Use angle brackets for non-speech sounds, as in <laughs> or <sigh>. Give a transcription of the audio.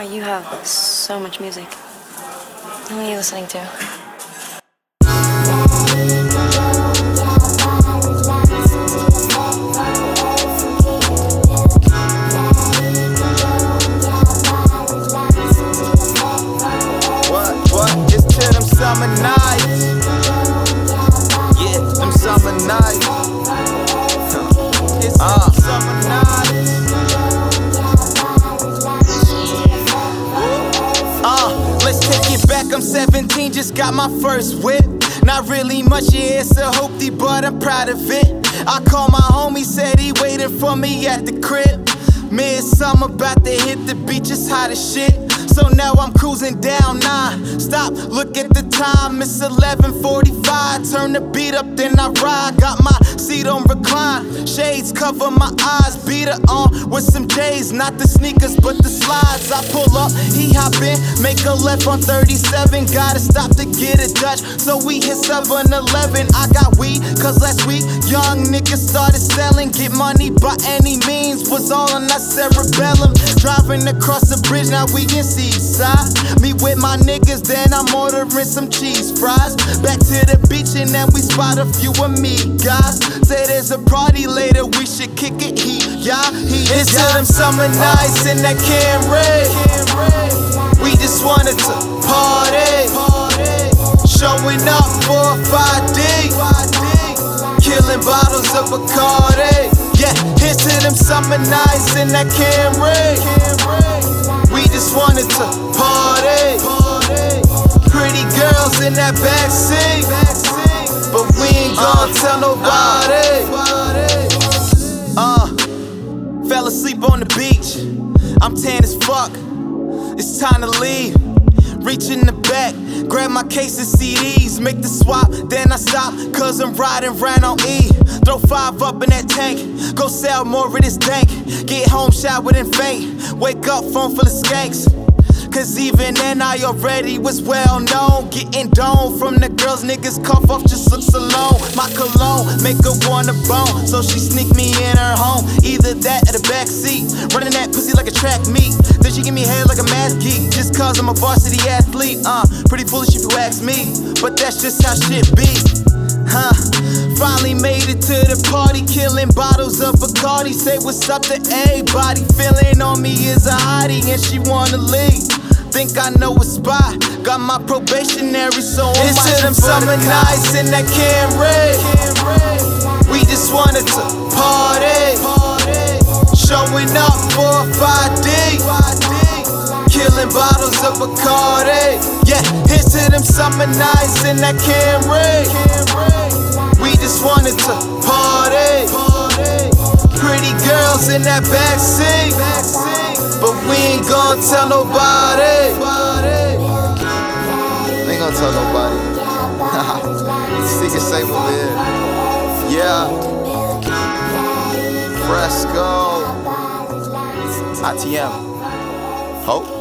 Oh, you have so much music. Who are you listening to? Back. I'm 17, just got my first whip. Not really much, yeah, it's a hoopty, but I'm proud of it. I called my homie, said he waiting for me at the crib. Midsummer, about to hit the beach, it's hot as shit. So now I'm cruising down nine. Stop, look at the time, it's 11:45. Turn the beat up, then I ride. Got my seat on recline, shades cover my eyes. Beat it on with some J's, not the sneakers, but the slides. I pull up, he hop in, make a left on 37. Gotta stop to get a Dutch, so we hit 7-Eleven. I got weed, cause last week young niggas started selling. Get money by any means, was all on that cerebellum. Driving across the bridge, now we in Seaside. Me with my niggas, then I'm ordering some cheese fries. Back to the beach, and then we spot a few of me guys. Say there's a party later, we should kick it heat, yeah. Heat, it's to them summer nights in that Camry. We just wanted to party. Showing up for 5D. Killing bottles of Bacardi. Yeah, here's to them summer nights in that Camry. Just wanted to party. Pretty girls in that backseat. But we ain't gonna tell nobody. Uh, fell asleep on the beach. I'm tan as fuck. It's time to leave. Reach in the back, grab my case of CDs, make the swap, then I stop, cause I'm riding round on E. Throw five up in that tank, go sell more of this dank. Get home, showered and faint. Wake up, phone full of skanks. Cause even then I already was well known. Getting dome from the girls, niggas cough off just looks alone. My cologne make her wanna bone. So she sneak me in her home. Either that or the back seat. Running that pussy like a track meet. Then she give me head like a math geek. Just cause I'm a varsity athlete. Uh, pretty foolish if you ask me. But that's just how shit be. Huh. Finally made it to the party, killing bottles of Bacardi. Say what's up to everybody. Feeling on me is a hottie, and she wanna leave. Think I know a spot. Got my probationary, so I'm It's to them summer nights in that Camry. We just wanted to party. Showing up for a 5D. Killing bottles of Bacardi. Yeah, here's to them summer nights in that Camry. We just wanted to party. Pretty girls in that backseat. Gonna tell nobody. Ain't gonna tell nobody. <laughs> Secret safe over here. Yeah. Phresco. ITM. Hope.